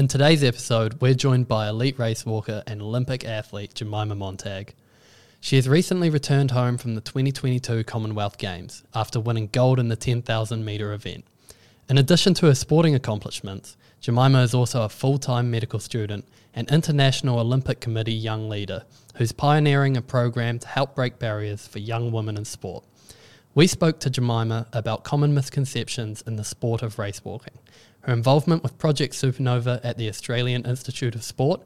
In today's episode, we're joined by elite race walker and Olympic athlete Jemima Montag. She has recently returned home from the 2022 Commonwealth Games after winning gold in the 10,000 metre event. In addition to her sporting accomplishments, Jemima is also a full time medical student and International Olympic Committee young leader who's pioneering a program to help break barriers for young women in sport. We spoke to Jemima about common misconceptions in the sport of race walking, her involvement with Project Supernova at the Australian Institute of Sport,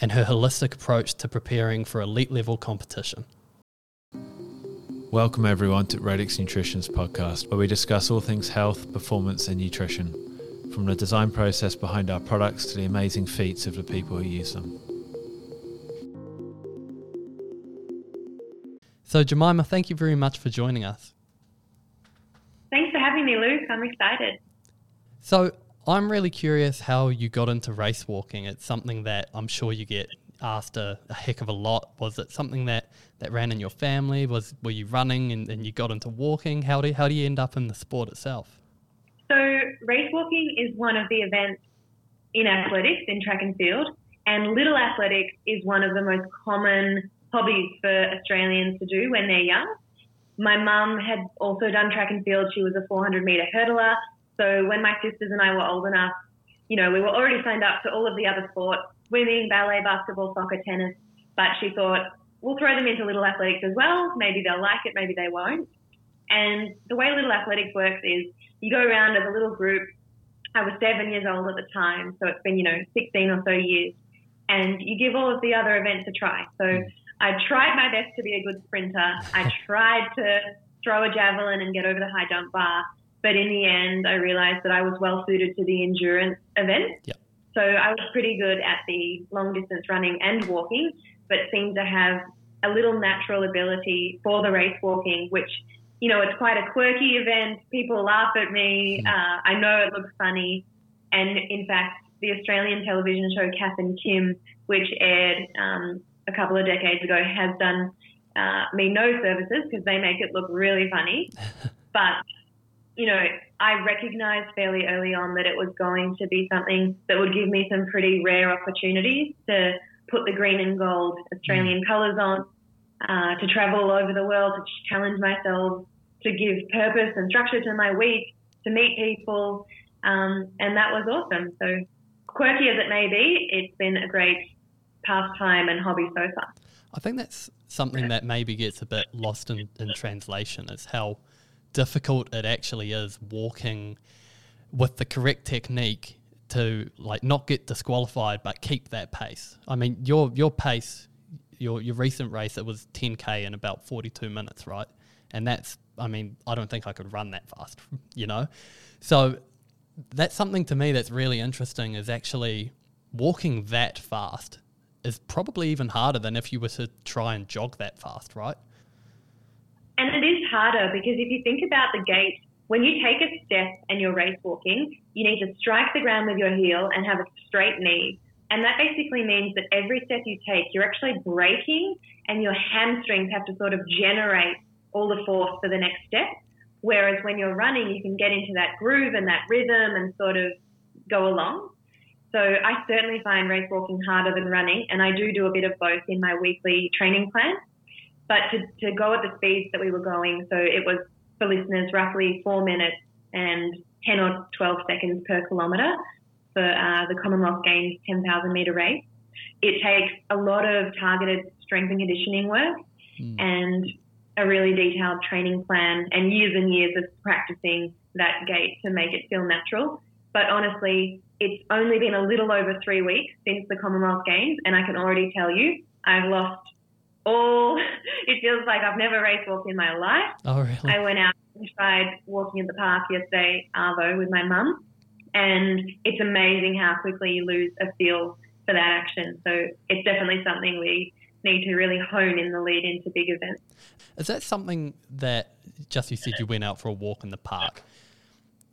and her holistic approach to preparing for elite level competition. Welcome, everyone, to Radix Nutrition's podcast, where we discuss all things health, performance, and nutrition, from the design process behind our products to the amazing feats of the people who use them. So, Jemima, thank you very much for joining us. Thanks for having me, Luke. I'm excited. So, I'm really curious how you got into race walking. It's something that I'm sure you get asked a, a, heck of a lot. Was it something that, that ran in your family? Was were you running and, and you got into walking? How do how do you end up in the sport itself? So race walking is one of the events in athletics in track and field, and little athletics is one of the most common hobbies for Australians to do when they're young. My mum had also done track and field. She was a 400 meter hurdler. So when my sisters and I were old enough, you know, we were already signed up to all of the other sports swimming, ballet, basketball, soccer, tennis. But she thought, we'll throw them into little athletics as well. Maybe they'll like it, maybe they won't. And the way little athletics works is you go around as a little group. I was seven years old at the time, so it's been, you know, 16 or so years. And you give all of the other events a try. So I tried my best to be a good sprinter. I tried to throw a javelin and get over the high jump bar. But in the end, I realized that I was well suited to the endurance event. Yep. So I was pretty good at the long distance running and walking, but seemed to have a little natural ability for the race walking, which, you know, it's quite a quirky event. People laugh at me. Mm. Uh, I know it looks funny. And in fact, the Australian television show Kath and Kim, which aired um, a couple of decades ago, has done uh, me no services because they make it look really funny. but you know, I recognized fairly early on that it was going to be something that would give me some pretty rare opportunities to put the green and gold Australian mm. colours on, uh, to travel all over the world, to challenge myself, to give purpose and structure to my week, to meet people. Um, and that was awesome. So, quirky as it may be, it's been a great pastime and hobby so far. I think that's something that maybe gets a bit lost in, in translation is how difficult it actually is walking with the correct technique to like not get disqualified but keep that pace. I mean, your your pace, your your recent race, it was 10k in about 42 minutes, right? And that's, I mean, I don't think I could run that fast, you know. So that's something to me that's really interesting. Is actually walking that fast is probably even harder than if you were to try and jog that fast, right? And it is harder because if you think about the gait, when you take a step and you're race walking, you need to strike the ground with your heel and have a straight knee. And that basically means that every step you take, you're actually braking and your hamstrings have to sort of generate all the force for the next step. Whereas when you're running, you can get into that groove and that rhythm and sort of go along. So I certainly find race walking harder than running, and I do do a bit of both in my weekly training plan. But to, to go at the speeds that we were going, so it was for listeners roughly four minutes and 10 or 12 seconds per kilometre for uh, the Commonwealth Games 10,000 metre race. It takes a lot of targeted strength and conditioning work mm. and a really detailed training plan and years and years of practicing that gait to make it feel natural. But honestly, it's only been a little over three weeks since the Commonwealth Games, and I can already tell you I've lost all, it feels like I've never race walked in my life. Oh, really? I went out and tried walking in the park yesterday, Arvo, with my mum. And it's amazing how quickly you lose a feel for that action. So it's definitely something we need to really hone in the lead into big events. Is that something that, just you said you went out for a walk in the park?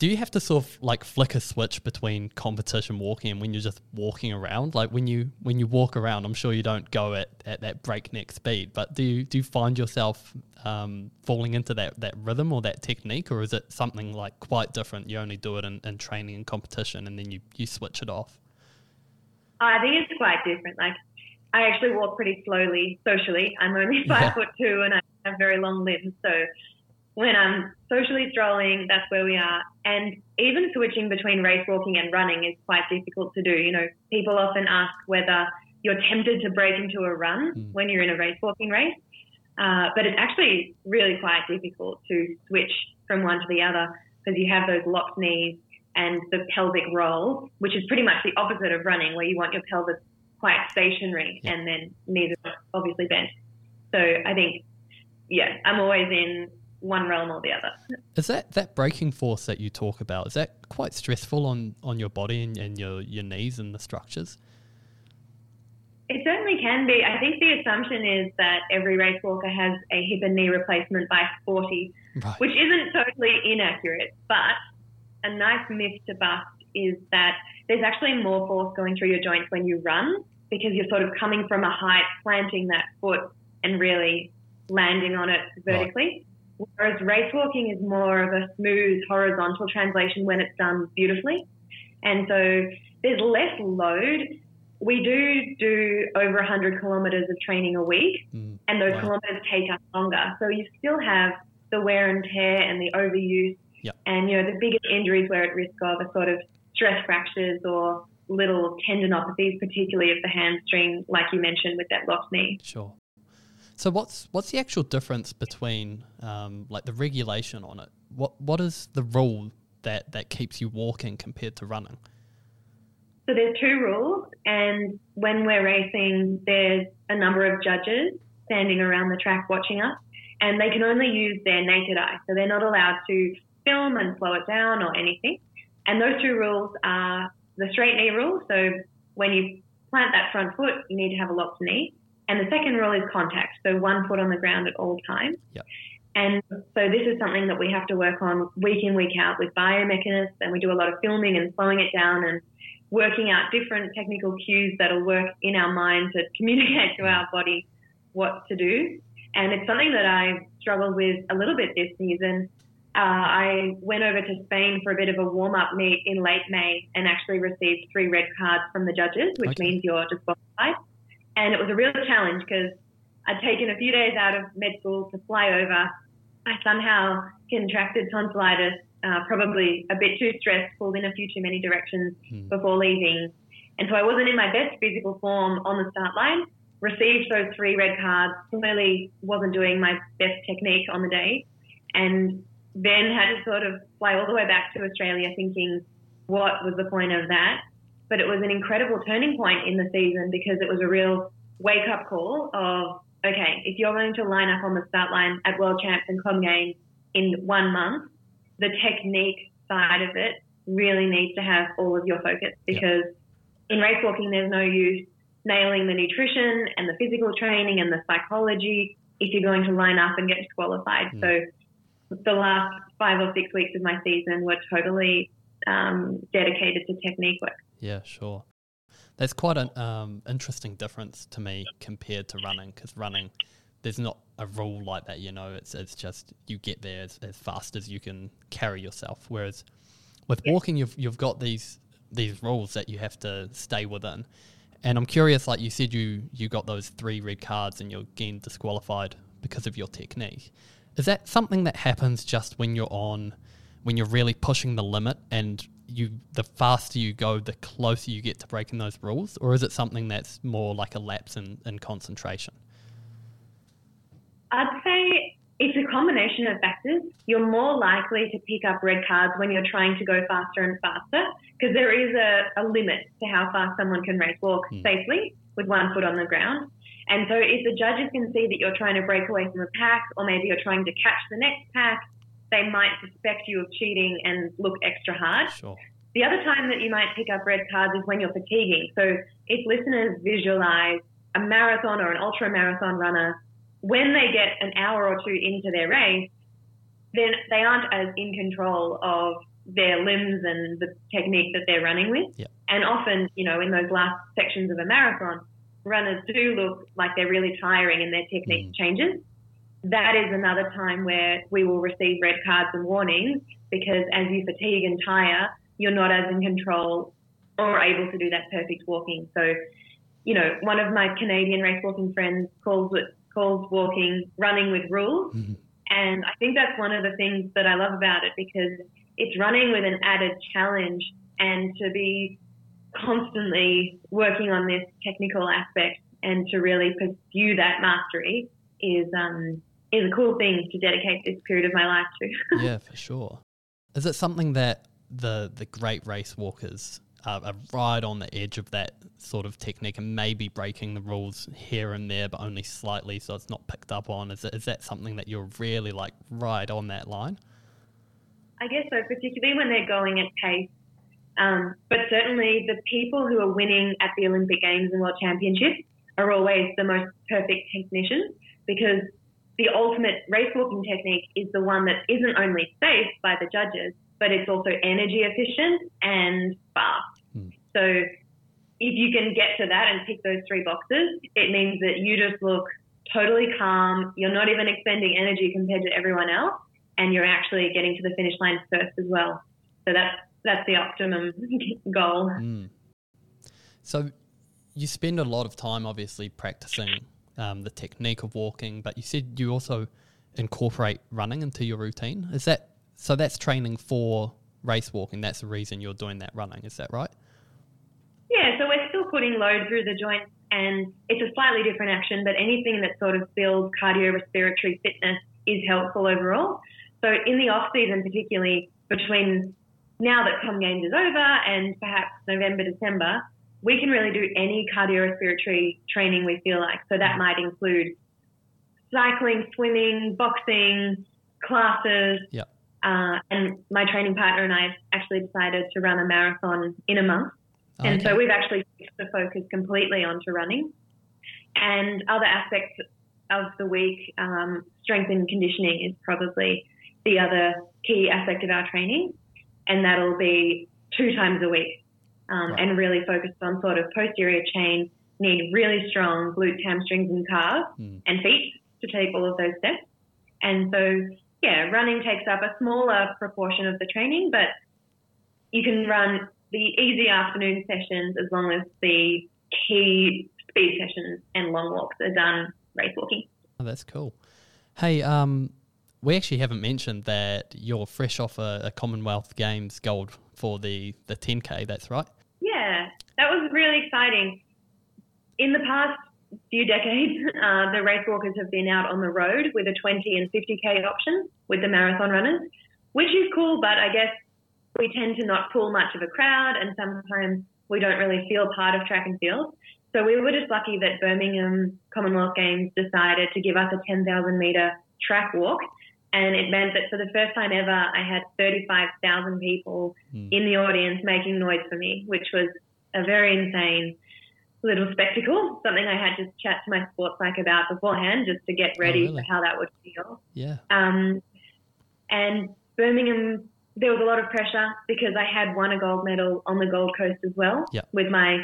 Do you have to sort of like flick a switch between competition walking and when you're just walking around like when you when you walk around i'm sure you don't go at, at that breakneck speed but do you do you find yourself um, falling into that that rhythm or that technique or is it something like quite different you only do it in, in training and competition and then you you switch it off I think it's quite different. Like, I actually walk pretty slowly socially. I'm only five Yeah. foot two and I have very long limbs. So when I'm socially strolling, that's where we are. And even switching between race walking and running is quite difficult to do. You know, people often ask whether you're tempted to break into a run Mm. when you're in a race walking race. Uh, but it's actually really quite difficult to switch from one to the other because you have those locked knees and the pelvic roll, which is pretty much the opposite of running, where you want your pelvis quite stationary Yeah. and then knees are obviously bent. So I think, yeah, I'm always in one realm or the other. Is that that braking force that you talk about? Is that quite stressful on on your body and, and your your knees and the structures? It certainly can be. I think the assumption is that every race walker has a hip and knee replacement by 40, Right. which isn't totally inaccurate. But a nice myth to bust is that there's actually more force going through your joints when you run because you're sort of coming from a height, planting that foot, and really landing on it vertically. Whereas race walking is more of a smooth horizontal translation when it's done beautifully. And so there's less load. We do do over 100 kilometres of training a week, Mm. and those Wow. kilometres take us longer. So you still have the wear and tear and the overuse, Yep. and you know the biggest injuries we're at risk of are sort of stress fractures or little tendinopathies, particularly of the hamstring, like you mentioned with that locked knee. Sure. So what's what's the actual difference between um, like the regulation on it? What what is the rule that that keeps you walking compared to running? So there's two rules, and when we're racing, there's a number of judges standing around the track watching us, and they can only use their naked eye. So they're not allowed to film and slow it down or anything. And those two rules are the straight knee rule. So when you plant that front foot, you need to have a locked knee. And the second rule is contact. So one foot on the ground at all times. Yep. And so this is something that we have to work on week in, week out with biomechanists, and we do a lot of filming and slowing it down and working out different technical cues that'll work in our mind to communicate to our body what to do. And it's something that I struggled with a little bit this season. Uh, I went over to Spain for a bit of a warm up meet in late May and actually received three red cards from the judges, which Okay. means you're disqualified. And it was a real challenge because I'd taken a few days out of med school to fly over. I somehow contracted tonsillitis, uh, probably a bit too stressed, pulled in a few too many directions Hmm. before leaving. And so I wasn't in my best physical form on the start line, received those three red cards, clearly wasn't doing my best technique on the day, and then had to sort of fly all the way back to Australia thinking, what was the point of that? But it was an incredible turning point in the season because it was a real wake up call of, okay, if you're going to line up on the start line at World Champs and Com Games in one month, the technique side of it really needs to have all of your focus because in race walking, there's no use nailing the nutrition and the physical training and the psychology if you're going to line up and get disqualified. Mm. So the last five or six weeks of my season were totally um, dedicated to technique work. Yeah, sure. That's quite an um, interesting difference to me compared to running because running, there's not a rule like that. You know, it's it's just you get there as, as fast as you can carry yourself. Whereas with walking, you've you've got these these rules that you have to stay within. And I'm curious, like you said, you you got those three red cards and you're again disqualified because of your technique. Is that something that happens just when you're on, when you're really pushing the limit, and you the faster you go, the closer you get to breaking those rules, or is it something that's more like a lapse in, in concentration? I'd say it's a combination of factors. You're more likely to pick up red cards when you're trying to go faster and faster because there is a, a limit to how fast someone can race walk Hmm. safely with one foot on the ground. And so if the judges can see that you're trying to break away from a pack or maybe you're trying to catch the next pack, they might suspect you of cheating and look extra hard. Sure. The other time that you might pick up red cards is when you're fatiguing. So if listeners visualize a marathon or an ultra marathon runner, when they get an hour or two into their race, then they aren't as in control of their limbs and the technique that they're running with. Yeah. And often, you know, in those last sections of a marathon, runners do look like they're really tiring and their technique Mm. changes. That is another time where we will receive red cards and warnings because as you fatigue and tire, you're not as in control or able to do that perfect walking. So, you know, one of my Canadian race walking friends calls it calls walking running with rules. Mm-hmm. And I think that's one of the things that I love about it because it's running with an added challenge and to be constantly working on this technical aspect and to really pursue that mastery is um, is a cool thing to dedicate this period of my life to. yeah, for sure. Is it something that the the great race walkers are, are right on the edge of that sort of technique and maybe breaking the rules here and there, but only slightly, so it's not picked up on? Is, it, is that something that you're really like right on that line? I guess so, particularly when they're going at pace. Um, but certainly the people who are winning at the Olympic Games and World Championships are always the most perfect technicians because the ultimate race walking technique is the one that isn't only safe by the judges, but it's also energy efficient and fast. Hmm. So if you can get to that and tick those three boxes, it means that you just look totally calm. You're not even expending energy compared to everyone else, and you're actually getting to the finish line first as well. So that's that's the optimum goal. Mm. So you spend a lot of time, obviously, practicing um, the technique of walking, but you said you also incorporate running into your routine. Is that so? That's training for race walking. That's the reason you're doing that running. Is that right? Yeah. So we're still putting load through the joints, and it's a slightly different action, but anything that sort of builds cardiorespiratory fitness is helpful overall. So in the off season, particularly between now that Com Games is over and perhaps November, December, we can really do any cardiorespiratory training we feel like. So that might include cycling, swimming, boxing, classes. Yeah. Uh, and my training partner and I actually decided to run a marathon in a month. Okay. And so we've actually switched the focus completely onto running. And other aspects of the week, um, strength and conditioning is probably the other key aspect of our training. And that'll be two times a week um, right. and really focused on sort of posterior chain, need really strong glutes, hamstrings, and calves mm. and feet to take all of those steps. And so, yeah, running takes up a smaller proportion of the training, but you can run the easy afternoon sessions as long as the key speed sessions and long walks are done race walking. Oh, that's cool. Hey, um, we actually haven't mentioned that you're fresh off a, a Commonwealth Games gold for the, the 10K, that's right? Yeah, that was really exciting. In the past few decades, uh, the race walkers have been out on the road with a 20 and 50k option with the marathon runners, which is cool, but I guess we tend to not pull much of a crowd and sometimes we don't really feel part of track and field. So we were just lucky that Birmingham Commonwealth Games decided to give us a 10,000 metre track walk and it meant that for the first time ever, I had 35,000 people mm. in the audience making noise for me, which was a very insane little spectacle. Something I had to chat to my sports psych about beforehand, just to get ready oh, really? for how that would feel. Yeah. Um, and Birmingham, there was a lot of pressure because I had won a gold medal on the Gold Coast as well, with my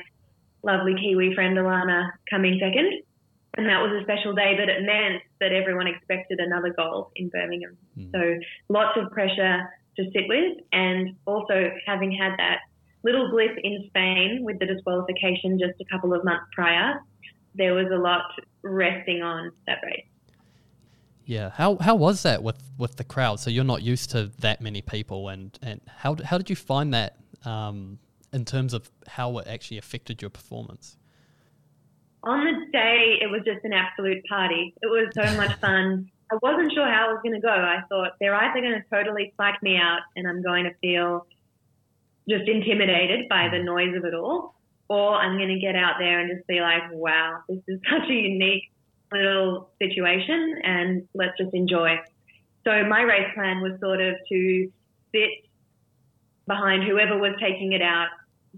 lovely Kiwi friend Alana coming second and that was a special day, but it meant that everyone expected another goal in Birmingham. Mm. So lots of pressure to sit with, and also having had that little blip in Spain with the disqualification just a couple of months prior, there was a lot resting on that race. Yeah, how how was that with, with the crowd? So you're not used to that many people, and, and how how did you find that um, in terms of how it actually affected your performance? On the day, it was just an absolute party. It was so much fun. I wasn't sure how it was going to go. I thought they're either going to totally psych me out and I'm going to feel just intimidated by the noise of it all, or I'm going to get out there and just be like, wow, this is such a unique little situation and let's just enjoy. So my race plan was sort of to sit behind whoever was taking it out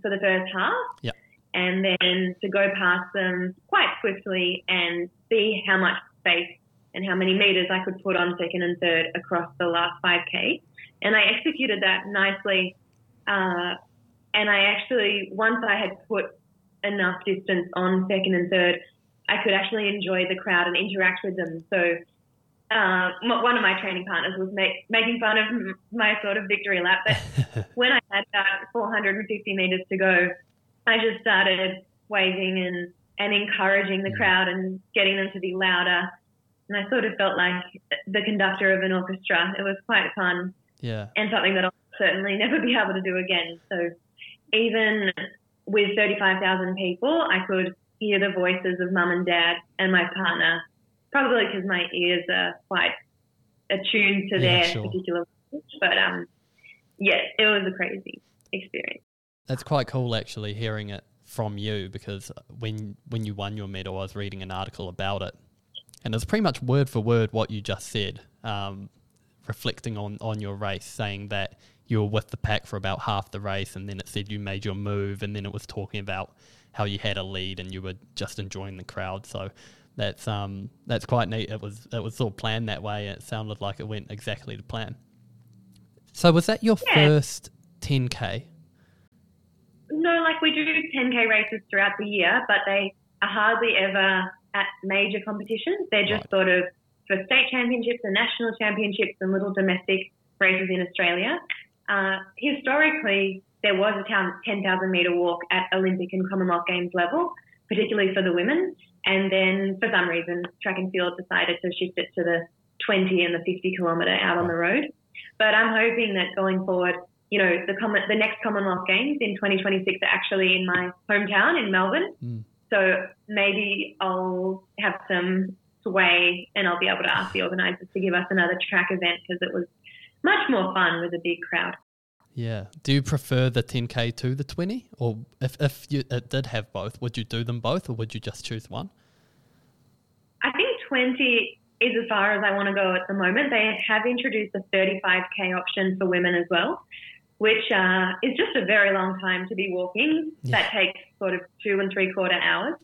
for the first half. Yeah and then to go past them quite swiftly and see how much space and how many meters I could put on second and third across the last 5K. And I executed that nicely. Uh, and I actually, once I had put enough distance on second and third, I could actually enjoy the crowd and interact with them. So uh, one of my training partners was make, making fun of my sort of victory lap. But when I had that 450 meters to go, I just started waving and, and encouraging the Mm. crowd and getting them to be louder. And I sort of felt like the conductor of an orchestra. It was quite fun Yeah. and something that I'll certainly never be able to do again. So even with 35,000 people, I could hear the voices of mum and dad and my partner, probably because my ears are quite attuned to Yeah, their sure. particular voice. But um, yeah, it was a crazy experience. That's quite cool actually hearing it from you because when when you won your medal, I was reading an article about it, and it's pretty much word for word what you just said, um, reflecting on on your race, saying that you were with the pack for about half the race, and then it said you made your move, and then it was talking about how you had a lead and you were just enjoying the crowd. So that's um that's quite neat. It was it was sort of planned that way. And it sounded like it went exactly to plan. So was that your Yeah. first 10k? No, like we do 10k races throughout the year, but they are hardly ever at major competitions. They're just Right. sort of for state championships and national championships and little domestic races in Australia. Uh, historically, there was a 10,000 metre walk at Olympic and Commonwealth Games level, particularly for the women. And then for some reason, track and field decided to shift it to the 20 and the 50 kilometre out on the road. But I'm hoping that going forward, you know, the common, the next Commonwealth Games in 2026 are actually in my hometown in Melbourne. Mm. So maybe I'll have some sway and I'll be able to ask the organisers to give us another track event because it was much more fun with a big crowd. Yeah. Do you prefer the 10k to the 20, or if if you it did have both, would you do them both, or would you just choose one? I think 20 is as far as I want to go at the moment. They have introduced a 35k option for women as well, which uh, is just a very long time to be walking. Yeah. That takes sort of two and three quarter hours.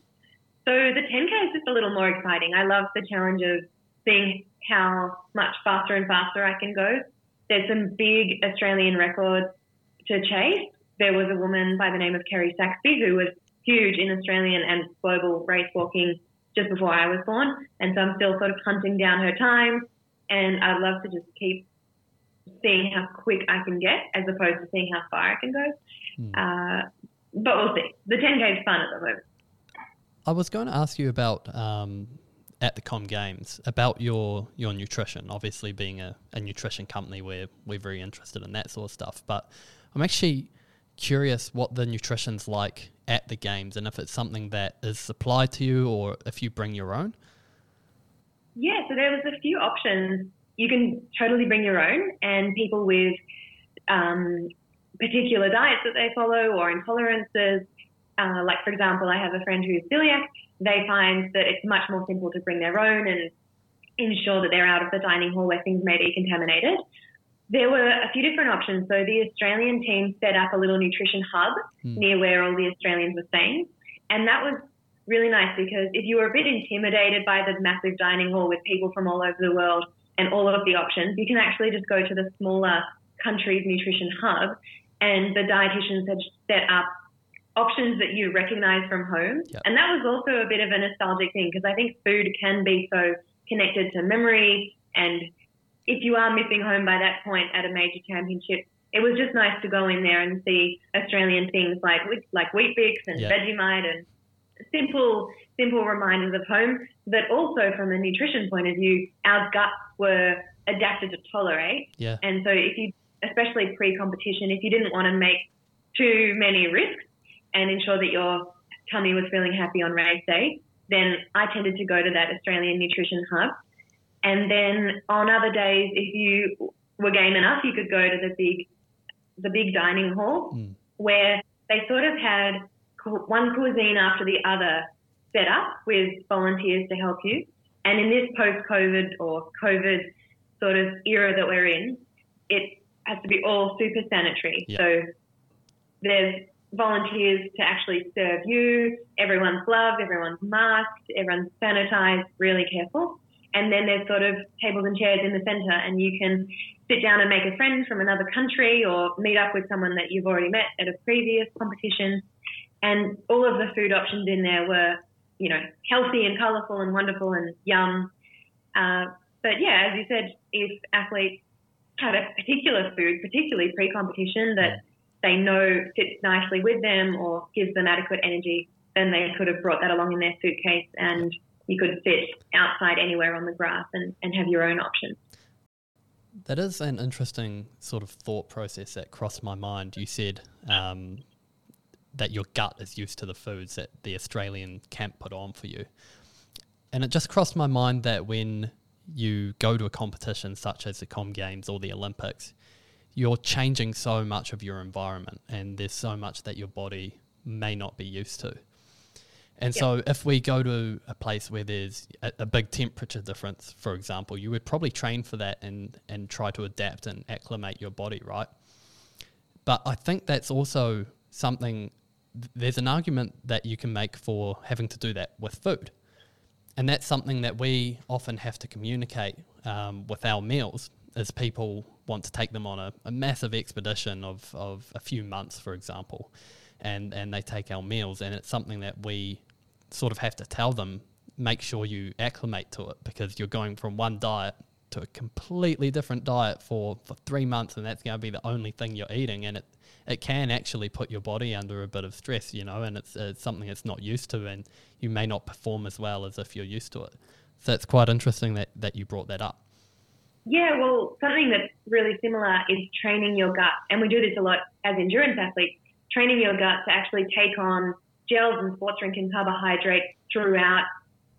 So the 10k is just a little more exciting. I love the challenge of seeing how much faster and faster I can go. There's some big Australian records to chase. There was a woman by the name of Kerry Saxby who was huge in Australian and global race walking just before I was born. And so I'm still sort of hunting down her time. And I'd love to just keep seeing how quick I can get as opposed to seeing how far I can go. Hmm. Uh, but we'll see. The 10K is fun at the moment. I was going to ask you about um, at the Com Games about your your nutrition. Obviously, being a, a nutrition company, we're we're very interested in that sort of stuff. But I'm actually curious what the nutrition's like at the games, and if it's something that is supplied to you, or if you bring your own. Yeah, so there was a few options. You can totally bring your own, and people with um, particular diets that they follow or intolerances, uh, like for example, I have a friend who's celiac. They find that it's much more simple to bring their own and ensure that they're out of the dining hall where things may be contaminated. There were a few different options. So the Australian team set up a little nutrition hub Hmm. near where all the Australians were staying, and that was really nice because if you were a bit intimidated by the massive dining hall with people from all over the world and all of the options, you can actually just go to the smaller country's nutrition hub, and the dietitians had set up options that you recognize from home. Yep. And that was also a bit of a nostalgic thing because I think food can be so connected to memory. And if you are missing home by that point at a major championship, it was just nice to go in there and see Australian things like like Weet-Bix and Yep. Vegemite and simple simple reminders of home. But also from a nutrition point of view, our guts were adapted to tolerate. Yeah. And so if you, especially pre-competition, if you didn't want to make too many risks and ensure that your tummy was feeling happy on race day, then I tended to go to that Australian nutrition hub. And then on other days, if you were game enough, you could go to the big, the big dining hall Mm. where they sort of had one cuisine after the other set up with volunteers to help you. And in this post-COVID or COVID sort of era that we're in, it has to be all super sanitary. Yeah. So there's volunteers to actually serve you. Everyone's gloved, everyone's masked, everyone's sanitized, really careful. And then there's sort of tables and chairs in the center, and you can sit down and make a friend from another country or meet up with someone that you've already met at a previous competition. And all of the food options in there were, you know, healthy and colorful and wonderful and yum. Uh, but yeah, as you said, if athletes had a particular food, particularly pre-competition, that they know fits nicely with them or gives them adequate energy, then they could have brought that along in their suitcase and you could sit outside anywhere on the grass and, and have your own option. That is an interesting sort of thought process that crossed my mind. You said um, that your gut is used to the foods that the Australian camp put on for you. And it just crossed my mind that when you go to a competition such as the Com Games or the Olympics, you're changing so much of your environment and there's so much that your body may not be used to. And so, if we go to a place where there's a, a, big temperature difference, for example, you would probably train for that and, and try to adapt and acclimate your body, right? But I think that's also something, there's an argument that you can make for having to do that with food. And that's something that we often have to communicate um, with our meals, as people want to take them on a, a massive expedition of, of a few months, for example and and they take our meals and it's something that we sort of have to tell them, make sure you acclimate to it because you're going from one diet to a completely different diet for, for three months and that's going to be the only thing you're eating and it, it can actually put your body under a bit of stress, you know, and it's, it's something it's not used to and you may not perform as well as if you're used to it. So it's quite interesting that, that you brought that up. Yeah, well, something that's really similar is training your gut. And we do this a lot as endurance athletes, training your gut to actually take on gels and sports drink and carbohydrates throughout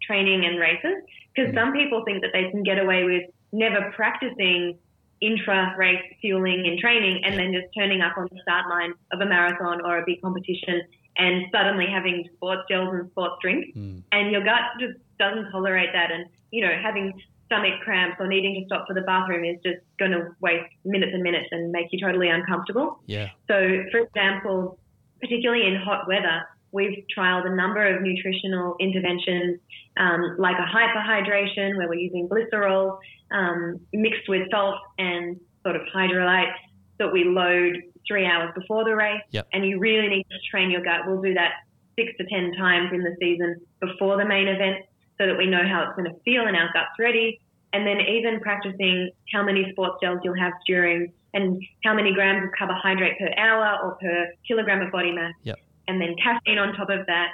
training and races. Because mm. some people think that they can get away with never practicing intra race fueling and training and then just turning up on the start line of a marathon or a big competition and suddenly having sports gels and sports drinks. Mm. And your gut just doesn't tolerate that. And, you know, having stomach cramps or needing to stop for the bathroom is just going to waste minutes and minutes and make you totally uncomfortable. Yeah. So, for example, particularly in hot weather, we've trialed a number of nutritional interventions, um, like a hyperhydration, where we're using glycerol um, mixed with salt and sort of Hydralyte that we load three hours before the race. Yep. And you really need to train your gut. We'll do that six to 10 times in the season before the main event so that we know how it's going to feel and our gut's ready. And then even practicing how many sports gels you'll have during and how many grams of carbohydrate per hour or per kilogram of body mass. Yep and then caffeine on top of that.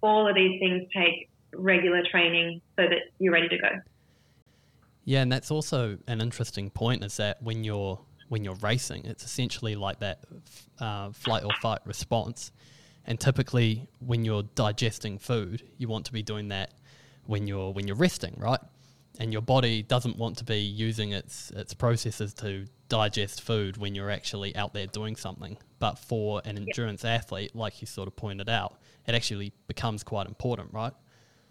All of these things take regular training so that you're ready to go. Yeah, and that's also an interesting point is that when you're when you're racing, it's essentially like that uh, flight or fight response. And typically, when you're digesting food, you want to be doing that when you're when you're resting, right? And your body doesn't want to be using its its processes to digest food when you're actually out there doing something. But for an endurance yep. athlete, like you sort of pointed out, it actually becomes quite important, right?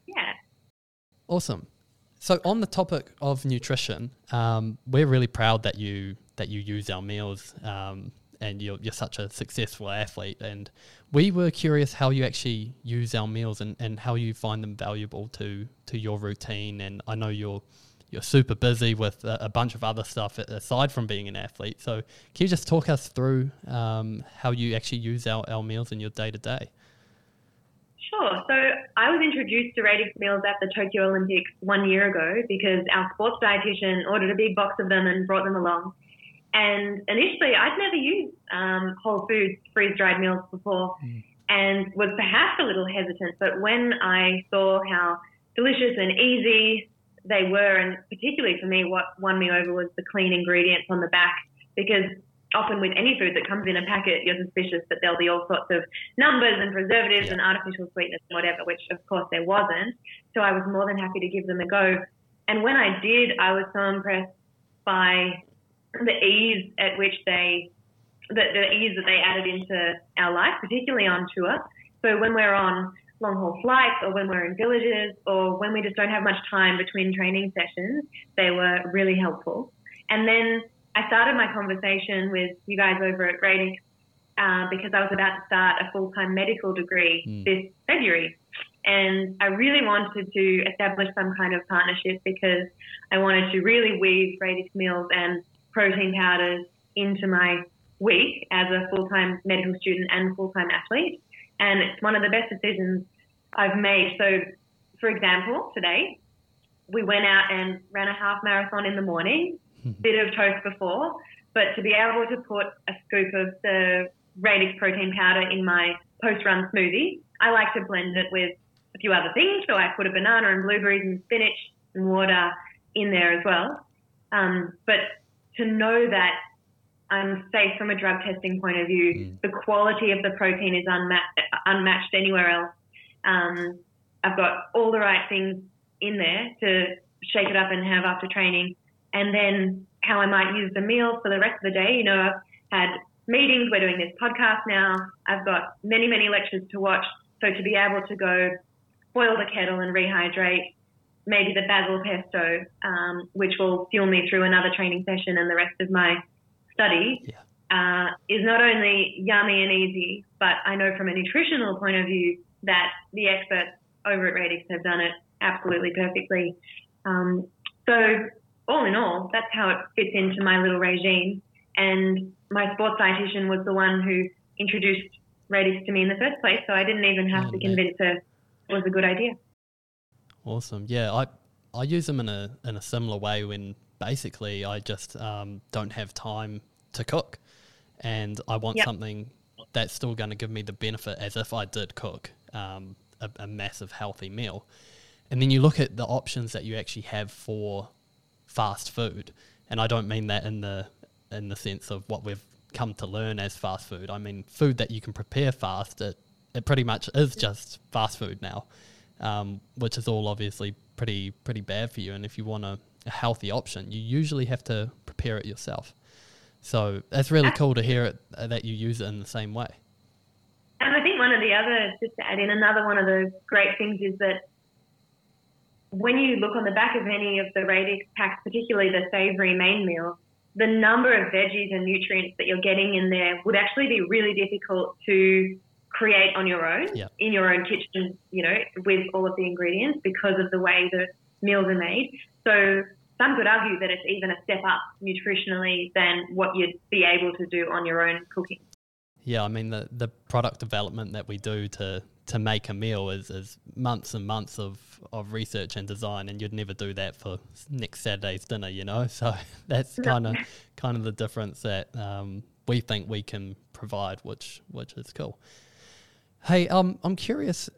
Yeah. Awesome. So on the topic of nutrition, um, we're really proud that you that you use our meals, um, and you're you're such a successful athlete. And we were curious how you actually use our meals and, and how you find them valuable to to your routine. And I know you're you're super busy with a, a, bunch of other stuff aside from being an athlete. So can you just talk us through um, how you actually use our, our meals in your day to day? Sure. So I was introduced to Radix meals at the Tokyo Olympics one year ago because our sports dietitian ordered a big box of them and brought them along. And initially, I'd never used um, whole foods freeze dried meals before mm. and was perhaps a little hesitant. But when I saw how delicious and easy they were, and particularly for me, what won me over was the clean ingredients on the back because often with any food that comes in a packet, you're suspicious that there'll be all sorts of numbers and preservatives yeah. and artificial sweetness and whatever, which of course there wasn't. So I was more than happy to give them a go. And when I did, I was so impressed by the ease at which they, the, the ease that they added into our life, particularly on tour. So when we're on long haul flights or when we're in villages or when we just don't have much time between training sessions, they were really helpful. And then I started my conversation with you guys over at Radix uh, because I was about to start a full time medical degree mm. this February. And I really wanted to establish some kind of partnership because I wanted to really weave Radix meals and protein powders into my week as a full time medical student and full time athlete and it's one of the best decisions I've made. So, for example, today we went out and ran a half marathon in the morning, bit of toast before, but to be able to put a scoop of the Radix protein powder in my post-run smoothie. I like to blend it with a few other things, so I put a banana and blueberries and spinach and water in there as well. Um, but to know that I'm safe from a drug testing point of view, mm. the quality of the protein is unma- unmatched anywhere else. Um, I've got all the right things in there to shake it up and have after training. And then how I might use the meal for the rest of the day. You know, I've had meetings, we're doing this podcast now. I've got many, many lectures to watch. So to be able to go boil the kettle and rehydrate, maybe the basil pesto, um, which will fuel me through another training session and the rest of my study, yeah. uh, is not only yummy and easy, but I know from a nutritional point of view that the experts over at Radix have done it absolutely perfectly. Um, so all in all, that's how it fits into my little regime. And my sports dietitian was the one who introduced Radix to me in the first place, so I didn't even have oh, to convince her it was a good idea. Awesome. Yeah, I I use them in a in a similar way when basically I just um, don't have time to cook, and I want yep. something that's still going to give me the benefit as if I did cook um, a, a massive healthy meal. And then you look at the options that you actually have for fast food, and I don't mean that in the in the sense of what we've come to learn as fast food. I mean food that you can prepare fast. It it pretty much is just fast food now, um, which is all obviously pretty pretty bad for you. And if you want a, a healthy option, you usually have to prepare it yourself. So that's really cool to hear it uh, that you use it in the same way. And I think one of the other, just to add in, another one of the great things is that when you look on the back of any of the Radix packs, particularly the savory main meal, the number of veggies and nutrients that you're getting in there would actually be really difficult to create on your own yeah. in your own kitchen, you know, with all of the ingredients because of the way the meals are made. So some could argue that it's even a step up nutritionally than what you'd be able to do on your own cooking. Yeah, I mean the the product development that we do to to make a meal is, is months and months of, of research and design, and you'd never do that for next Saturday's dinner, you know. So that's kind of kind of the difference that um, we think we can provide, which which is cool. Hey, um, I'm curious.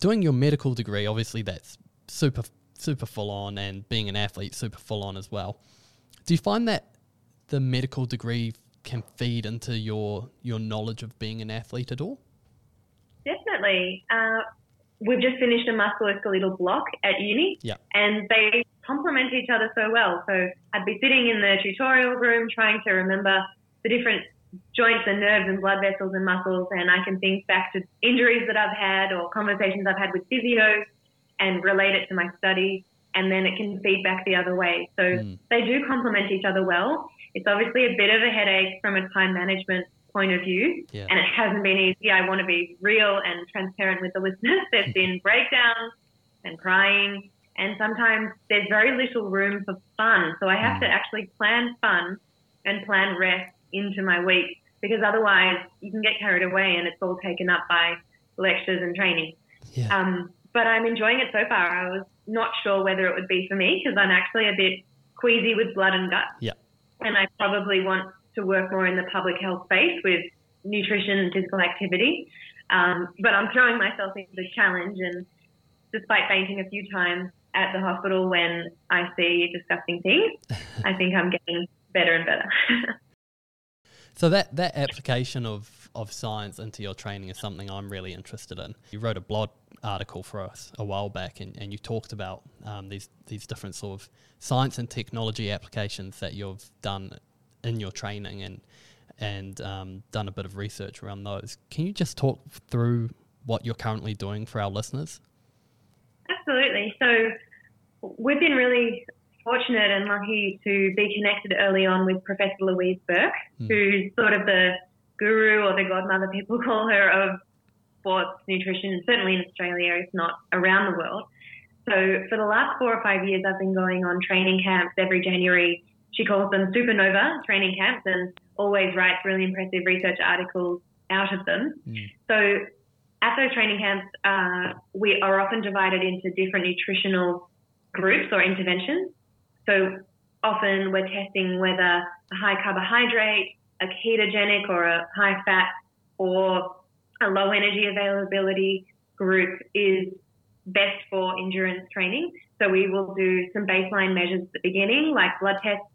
Doing your medical degree, obviously, that's super super full on, and being an athlete, super full on as well. Do you find that the medical degree can feed into your your knowledge of being an athlete at all? Definitely. Uh, we've just finished a musculoskeletal block at uni, yeah. and they complement each other so well. So I'd be sitting in the tutorial room trying to remember the different joints and nerves and blood vessels and muscles, and I can think back to injuries that I've had or conversations I've had with physios and relate it to my study, and then it can feed back the other way. So mm. they do complement each other well. It's obviously a bit of a headache from a time management point of view, yeah. and it hasn't been easy. I want to be real and transparent with the listeners. There's been breakdowns and crying, and sometimes there's very little room for fun. So I have mm. to actually plan fun and plan rest into my week because otherwise you can get carried away and it's all taken up by lectures and training. Yeah. Um, but I'm enjoying it so far. I was not sure whether it would be for me because I'm actually a bit queasy with blood and guts. Yeah. And I probably want to work more in the public health space with nutrition and physical activity. Um, but I'm throwing myself into the challenge, and despite fainting a few times at the hospital when I see disgusting things, I think I'm getting better and better. so that that application of of science into your training is something I'm really interested in. You wrote a blog article for us a while back, and, and you talked about um, these these different sort of science and technology applications that you've done in your training and and um, done a bit of research around those. Can you just talk through what you're currently doing for our listeners? Absolutely. So we've been really fortunate and lucky to be connected early on with Professor Louise Burke, mm. who's sort of the guru or the godmother people call her of sports nutrition, certainly in Australia, if not around the world. So for the last four or five years, I've been going on training camps every January. She calls them supernova training camps and always writes really impressive research articles out of them. Mm. So at those training camps, uh, we are often divided into different nutritional groups or interventions. So often we're testing whether a high carbohydrate, a ketogenic or a high fat or a low energy availability group is best for endurance training. So we will do some baseline measures at the beginning, like blood tests,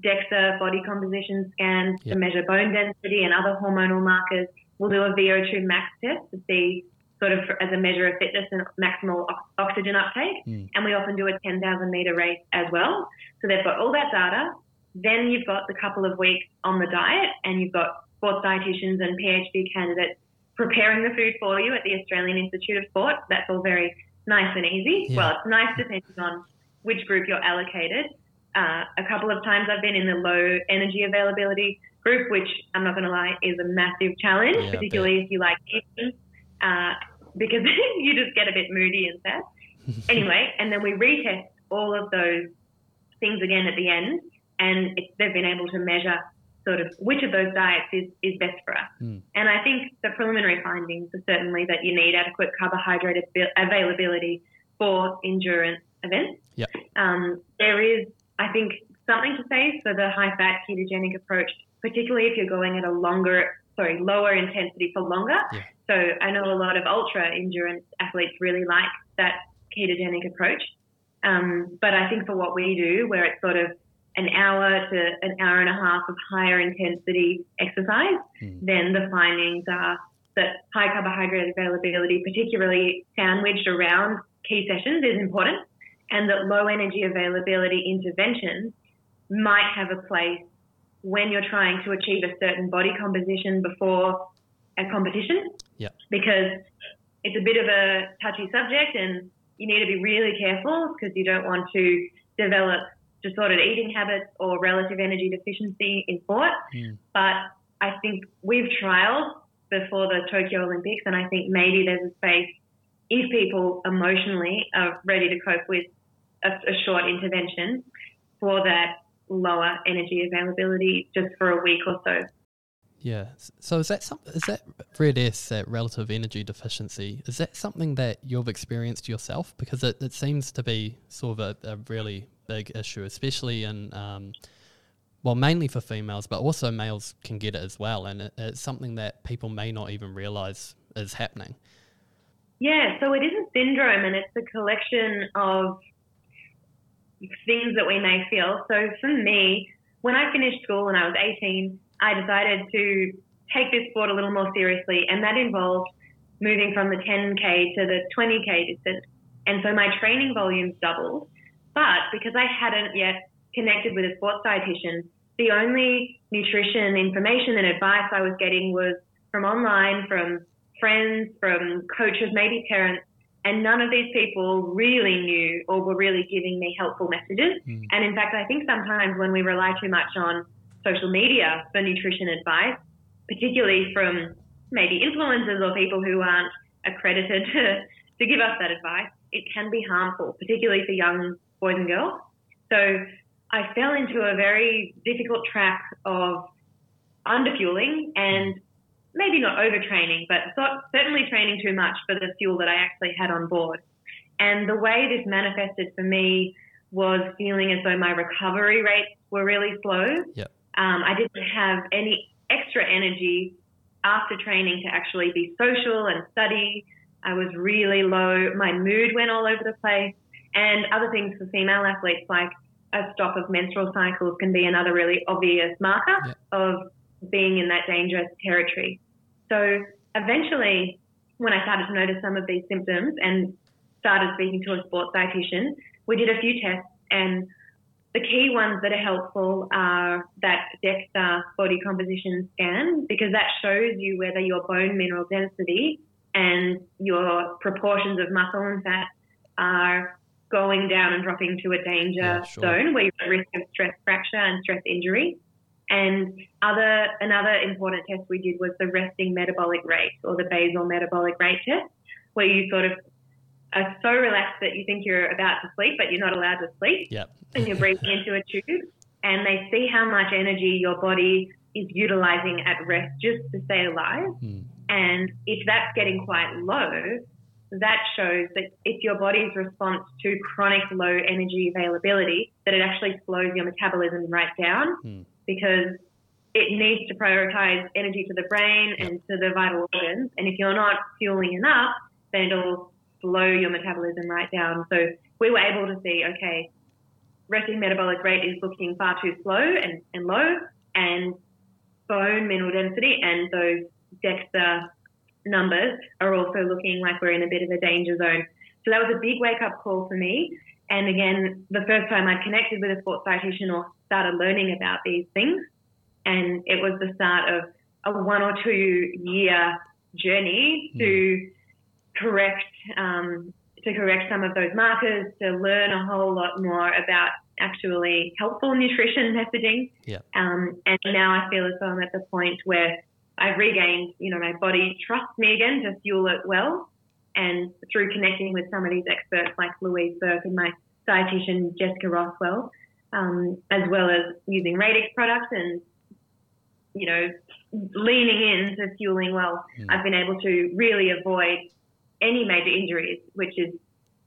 DEXA, body composition scans Yep. to measure bone density and other hormonal markers. We'll do a VO2 max test to see sort of as a measure of fitness and maximal ox- oxygen uptake. Mm. And we often do a 10,000 meter race as well. So they've got all that data. Then you've got the couple of weeks on the diet and you've got sports dietitians and PhD candidates preparing the food for you at the Australian Institute of Sport. That's all very nice and easy. Yeah. Well, it's nice depending on which group you're allocated. Uh, a couple of times I've been in the low energy availability group, which I'm not going to lie is a massive challenge, Yeah, particularly if you like eating, uh, because you just get a bit moody and sad. anyway, and then we retest all of those things again at the end, and they've been able to measure sort of which of those diets is, is best for us. Mm. And I think the preliminary findings are certainly that you need adequate carbohydrate abil- availability for endurance events. Yep. Um, there is, I think, something to say for the high fat ketogenic approach, particularly if you're going at a longer, sorry, lower intensity for longer. Yeah. So I know a lot of ultra endurance athletes really like that ketogenic approach. Um, but I think for what we do, where it's sort of an hour to an hour and a half of higher intensity exercise, Mm. then the findings are that high carbohydrate availability, particularly sandwiched around key sessions, is important, and that low energy availability interventions might have a place when you're trying to achieve a certain body composition before a competition. Yep. Because it's a bit of a touchy subject and you need to be really careful because you don't want to develop disordered eating habits or relative energy deficiency in sport. Mm. But I think we've trialed before the Tokyo Olympics, and I think maybe there's a space if people emotionally are ready to cope with a, a short intervention for that lower energy availability just for a week or so. Yeah. So is that some, is that red S, that relative energy deficiency, is that something that you've experienced yourself? Because it, it seems to be sort of a, a really big issue, especially in, um, well, mainly for females, but also males can get it as well. And it, it's something that people may not even realize is happening. Yeah, so it is a syndrome and it's a collection of things that we may feel. So for me, when I finished school and I was 18, I decided to take this sport a little more seriously, and that involved moving from the 10K to the 20K distance. And so my training volumes doubled. But because I hadn't yet connected with a sports dietitian, the only nutrition information and advice I was getting was from online, from friends, from coaches, maybe parents, and none of these people really knew or were really giving me helpful messages. Mm. And in fact, I think sometimes when we rely too much on social media for nutrition advice, particularly from maybe influencers or people who aren't accredited to, to give us that advice, it can be harmful, particularly for young boys and girls. So I fell into a very difficult trap of underfueling and maybe not overtraining, but certainly training too much for the fuel that I actually had on board. And the way this manifested for me was feeling as though my recovery rates were really slow. Yep. Um, I didn't have any extra energy after training to actually be social and study. I was really low. My mood went all over the place. And other things for female athletes, like a stop of menstrual cycles, can be another really obvious marker Yep. of being in that dangerous territory. So eventually, when I started to notice some of these symptoms and started speaking to a sports dietitian, we did a few tests and the key ones that are helpful are that DEXA body composition scan because that shows you whether your bone mineral density and your proportions of muscle and fat are going down and dropping to a danger Yeah, sure. zone where you're at risk of stress fracture and stress injury. And other another important test we did was the resting metabolic rate or the basal metabolic rate test, where you sort of are so relaxed that you think you're about to sleep, but you're not allowed to sleep Yep. and you're breathing into a tube, and they see how much energy your body is utilizing at rest just to stay alive. Mm. And if that's getting quite low, that shows that if your body's response to chronic low energy availability, that it actually slows your metabolism right down Mm. Because it needs to prioritize energy to the brain and to the vital organs. And if you're not fueling enough, then it'll slow your metabolism right down. So we were able to see, okay, resting metabolic rate is looking far too slow and, and low, and bone mineral density and those DEXA numbers are also looking like we're in a bit of a danger zone. So that was a big wake up call for me. And again, the first time I connected with a sports dietitian or started learning about these things. And it was the start of a one or two year journey to mm. correct um, to correct some of those markers, to learn a whole lot more about actually helpful nutrition messaging. Yeah. Um, and now I feel as though I'm at the point where I've regained, you know, my body trusts me again to fuel it well. And through connecting with some of these experts like Louise Burke and my dietitian Jessica Rothwell, um, as well as using Radix products and, you know, leaning into fueling well, mm. I've been able to really avoid any major injuries, which is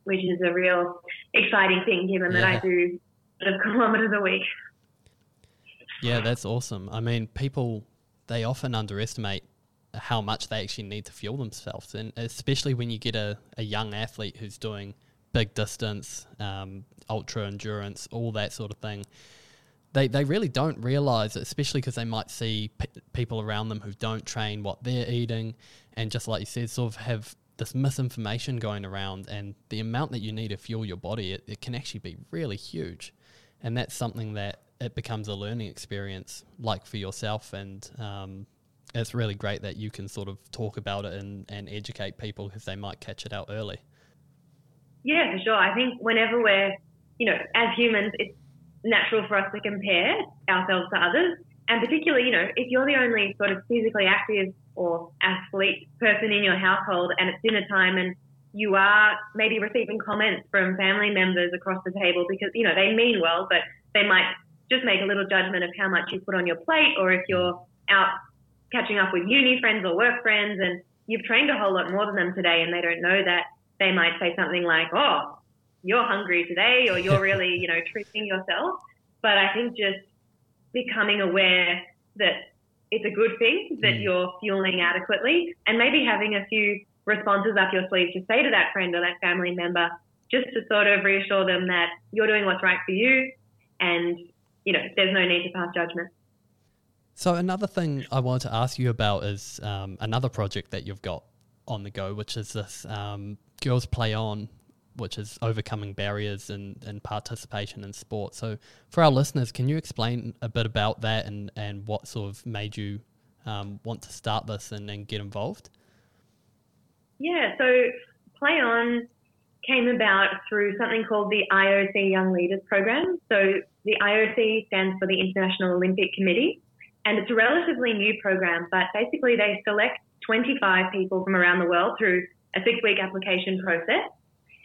which is a real exciting thing given yeah. that I do of kilometers a week. Yeah, that's awesome. I mean, people they often underestimate how much they actually need to fuel themselves, and especially when you get a, a young athlete who's doing big distance, um, ultra endurance, all that sort of thing. They, they really don't realize especially because they might see p- people around them who don't train what they're eating, and just like you said, sort of have this misinformation going around, and the amount that you need to fuel your body, it, it can actually be really huge and that's something that it becomes a learning experience, like for yourself. And um, it's really great that you can sort of talk about it and, and educate people because they might catch it out early. Yeah, for sure. I think whenever we're, you know, as humans, it's natural for us to compare ourselves to others. And particularly, you know, if you're the only sort of physically active or athlete person in your household and it's dinner time and you are maybe receiving comments from family members across the table because, you know, they mean well, but they might just make a little judgment of how much you put on your plate or if you're out catching up with uni friends or work friends and you've trained a whole lot more than them today and they don't know that, they might say something like, oh, you're hungry today or you're really, you know, treating yourself. But I think just becoming aware that it's a good thing that mm. you're fueling adequately and maybe having a few responses up your sleeve to say to that friend or that family member, just to sort of reassure them that you're doing what's right for you and, you know, there's no need to pass judgment. So, another thing I wanted to ask you about is um, another project that you've got on the go, which is this um, Girls Play On, which is overcoming barriers and, and participation in sport. So, for our listeners, can you explain a bit about that and, and what sort of made you um, want to start this and, and get involved? Yeah, so Play On came about through something called the IOC Young Leaders Program. So the IOC stands for the International Olympic Committee, and it's a relatively new program, but basically they select 25 people from around the world through a six week application process.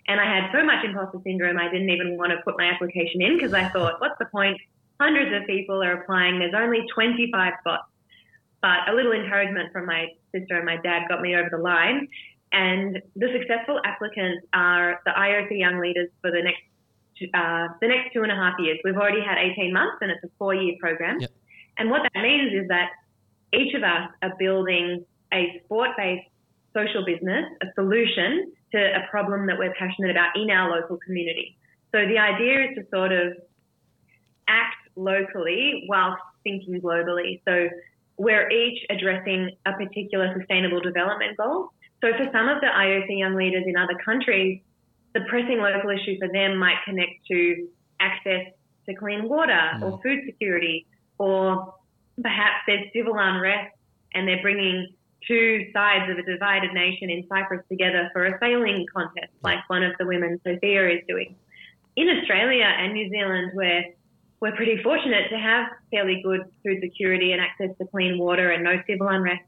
And I had so much imposter syndrome, I didn't even want to put my application in because I thought, what's the point? Hundreds of people are applying, there's only 25 spots. But a little encouragement from my sister and my dad got me over the line. And the successful applicants are the IOC Young Leaders for the next uh, the next two and a half years. We've already had 18 months, and it's a four year program. Yep. And what that means is that each of us are building a sport based social business, a solution to a problem that we're passionate about in our local community. So the idea is to sort of act locally whilst thinking globally. So we're each addressing a particular sustainable development goal. So for some of the IOC young leaders in other countries, the pressing local issue for them might connect to access to clean water mm. or food security, or perhaps there's civil unrest and they're bringing two sides of a divided nation in Cyprus together for a sailing contest, like one of the women, Sophia, is doing. In Australia and New Zealand, where we're pretty fortunate to have fairly good food security and access to clean water and no civil unrest.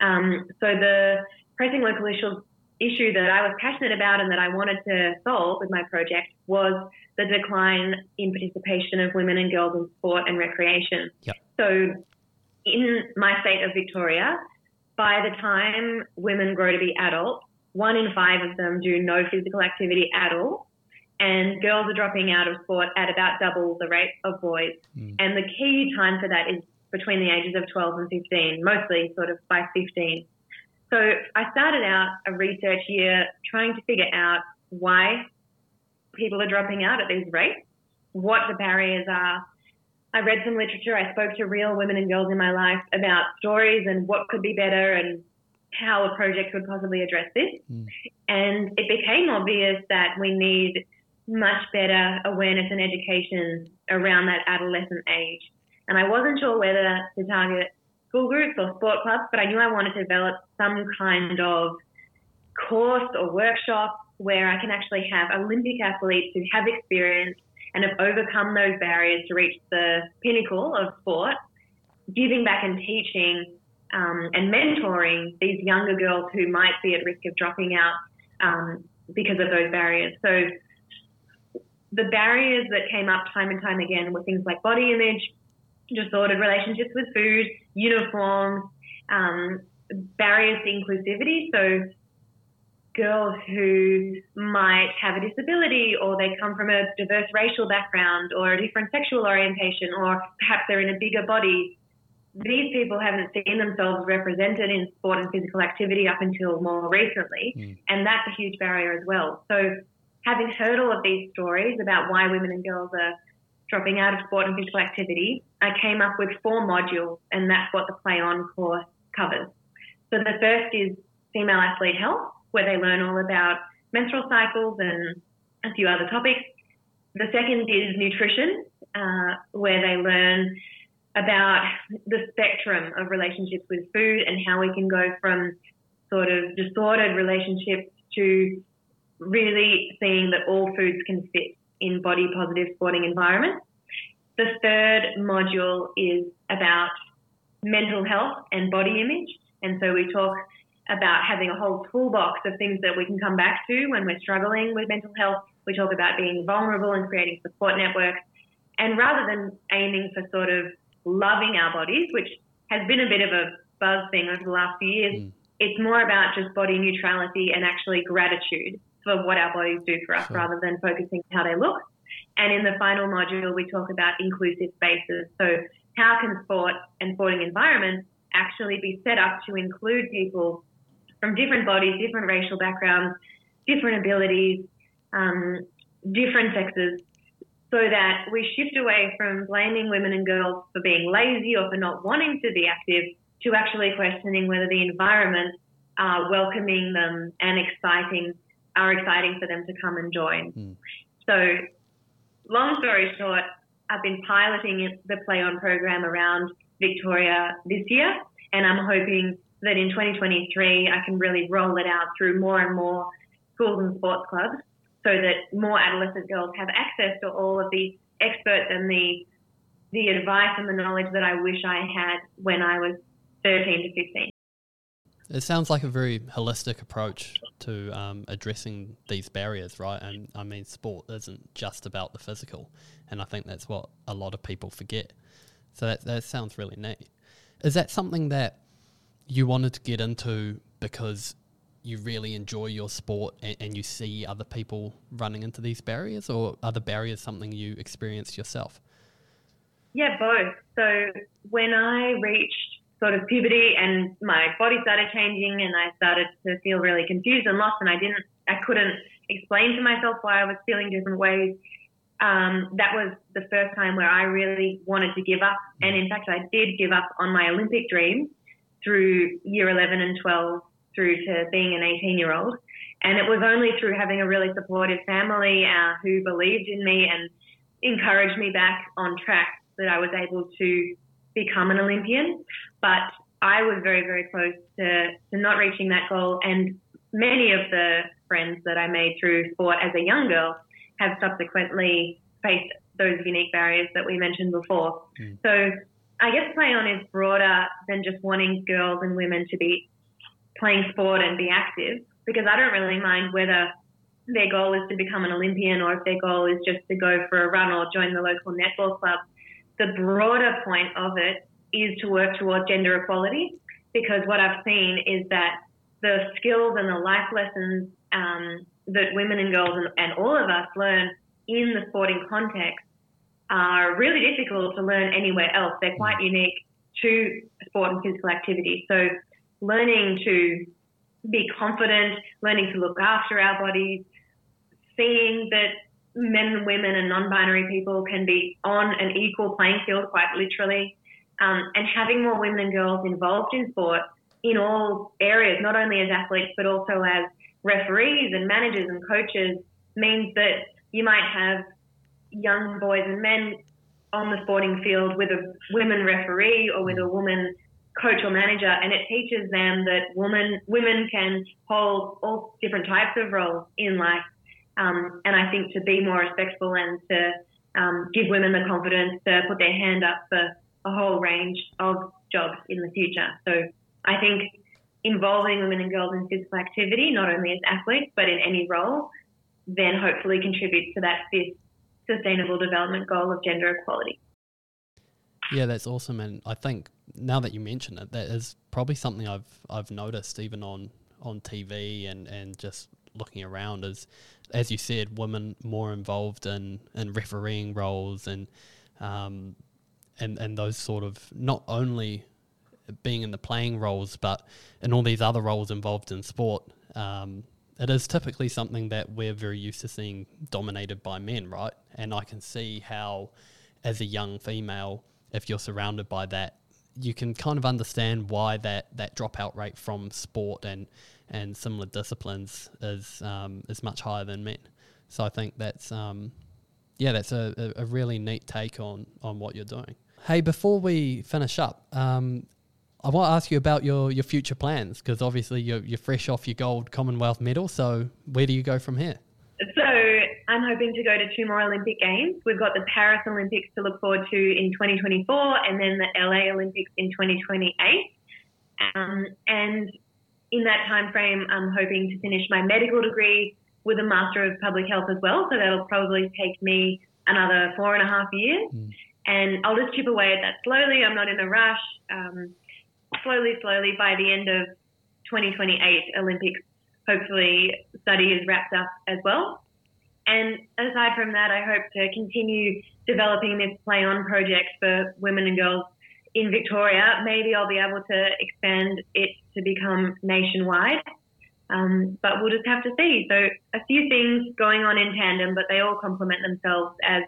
Um, so the pressing local issue, issue that I was passionate about and that I wanted to solve with my project was the decline in participation of women and girls in sport and recreation. Yep. So, in my state of Victoria, by the time women grow to be adults, one in five of them do no physical activity at all. And girls are dropping out of sport at about double the rate of boys. Mm. And the key time for that is between the ages of 12 and 15, mostly sort of by 15. So I started out a research year trying to figure out why people are dropping out at these rates, what the barriers are. I read some literature. I spoke to real women and girls in my life about stories and what could be better and how a project could possibly address this. Mm. And it became obvious that we need much better awareness and education around that adolescent age. And I wasn't sure whether to target school groups or sport clubs, but I knew I wanted to develop some kind of course or workshop where I can actually have Olympic athletes who have experience and have overcome those barriers to reach the pinnacle of sport, giving back and teaching um, and mentoring these younger girls who might be at risk of dropping out um, because of those barriers. So the barriers that came up time and time again were things like body image, disordered relationships with food, uniforms, um, barriers to inclusivity. So girls who might have a disability or they come from a diverse racial background or a different sexual orientation or perhaps they're in a bigger body. These people haven't seen themselves represented in sport and physical activity up until more recently, mm. and that's a huge barrier as well. So, having heard all of these stories about why women and girls are dropping out of sport and physical activity, I came up with four modules, and that's what the Play On course covers. So, the first is female athlete health where they learn all about menstrual cycles and a few other topics. The second is nutrition, uh, where they learn about the spectrum of relationships with food and how we can go from sort of disordered relationships to really seeing that all foods can fit in body positive sporting environments. The third module is about mental health and body image. And so we talk about having a whole toolbox of things that we can come back to when we're struggling with mental health. We talk about being vulnerable and creating support networks. And rather than aiming for sort of loving our bodies, which has been a bit of a buzz thing over the last few years, mm. it's more about just body neutrality and actually gratitude for what our bodies do for us sure. rather than focusing on how they look. And in the final module, we talk about inclusive spaces. So, how can sport and sporting environments actually be set up to include people from different bodies, different racial backgrounds, different abilities, um, different sexes, so that we shift away from blaming women and girls for being lazy or for not wanting to be active to actually questioning whether the environment are welcoming them and exciting are exciting for them to come and join. Mm. So, long story short, I've been piloting the Play On program around Victoria this year, and I'm hoping that in 2023 I can really roll it out through more and more schools and sports clubs so that more adolescent girls have access to all of the experts and the the advice and the knowledge that I wish I had when I was 13 to 15. It sounds like a very holistic approach to um, addressing these barriers, right? And I mean, sport isn't just about the physical, and I think that's what a lot of people forget. So that that sounds really neat. Is that something that you wanted to get into because you really enjoy your sport and, and, you see other people running into these barriers, or are the barriers something you experienced yourself? Yeah, both. So when I reached sort of puberty and my body started changing and I started to feel really confused and lost and I didn't, I couldn't explain to myself why I was feeling different ways. Um, that was the first time where I really wanted to give up. And in fact, I did give up on my Olympic dreams through year 11 and 12 through to being an 18 year old. And it was only through having a really supportive family uh, who believed in me and encouraged me back on track that I was able to become an Olympian. But I was very, very close to, to not reaching that goal. And many of the friends that I made through sport as a young girl have subsequently faced those unique barriers that we mentioned before. Mm. So I guess play on is broader than just wanting girls and women to be playing sport and be active because I don't really mind whether their goal is to become an Olympian or if their goal is just to go for a run or join the local netball club. The broader point of it is to work towards gender equality because what I've seen is that the skills and the life lessons um, that women and girls and, and all of us learn in the sporting context are really difficult to learn anywhere else. They're quite unique to sport and physical activity. So learning to be confident, learning to look after our bodies, seeing that men and women and non-binary people can be on an equal playing field, quite literally, um, and having more women and girls involved in sport in all areas, not only as athletes but also as referees and managers and coaches, means that you might have young boys and men on the sporting field with a women referee or with a woman coach or manager, and it teaches them that women women can hold all different types of roles in life. Um, and I think to be more respectful and to um, give women the confidence to put their hand up for a whole range of jobs in the future. So I think involving women and girls in physical activity, not only as athletes but in any role, then hopefully contributes to that fifth sustainable development goal of gender equality. Yeah, that's awesome, and I think now that you mention it, that is probably something I've I've noticed even on on TV and and just looking around is, as you said, women more involved in in refereeing roles and um and and those sort of not only being in the playing roles, but in all these other roles involved in sport. Um, it is typically something that we're very used to seeing dominated by men, right? And I can see how, as a young female, if you're surrounded by that, you can kind of understand why that, that dropout rate from sport and, and similar disciplines is um, is much higher than men. So I think that's um, yeah, that's a, a really neat take on on what you're doing. Hey, before we finish up, um, I want to ask you about your, your future plans because obviously you're, you're fresh off your gold Commonwealth medal. So where do you go from here? So I'm hoping to go to two more Olympic Games. We've got the Paris Olympics to look forward to in 2024 and then the LA Olympics in 2028. Um, and in that time frame, I'm hoping to finish my medical degree with a Master of Public Health as well. So that'll probably take me another four and a half years. Mm. And I'll just chip away at that slowly. I'm not in a rush. Um, slowly, slowly, by the end of 2028 Olympics, hopefully study is wrapped up as well. And aside from that, I hope to continue developing this play on project for women and girls in Victoria. Maybe I'll be able to expand it to become nationwide. Um, but we'll just have to see. So a few things going on in tandem, but they all complement themselves as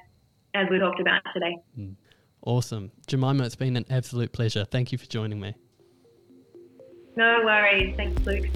as we talked about today. Mm. Awesome. Jemima, it's been an absolute pleasure. Thank you for joining me. No worries. Thanks, Luke.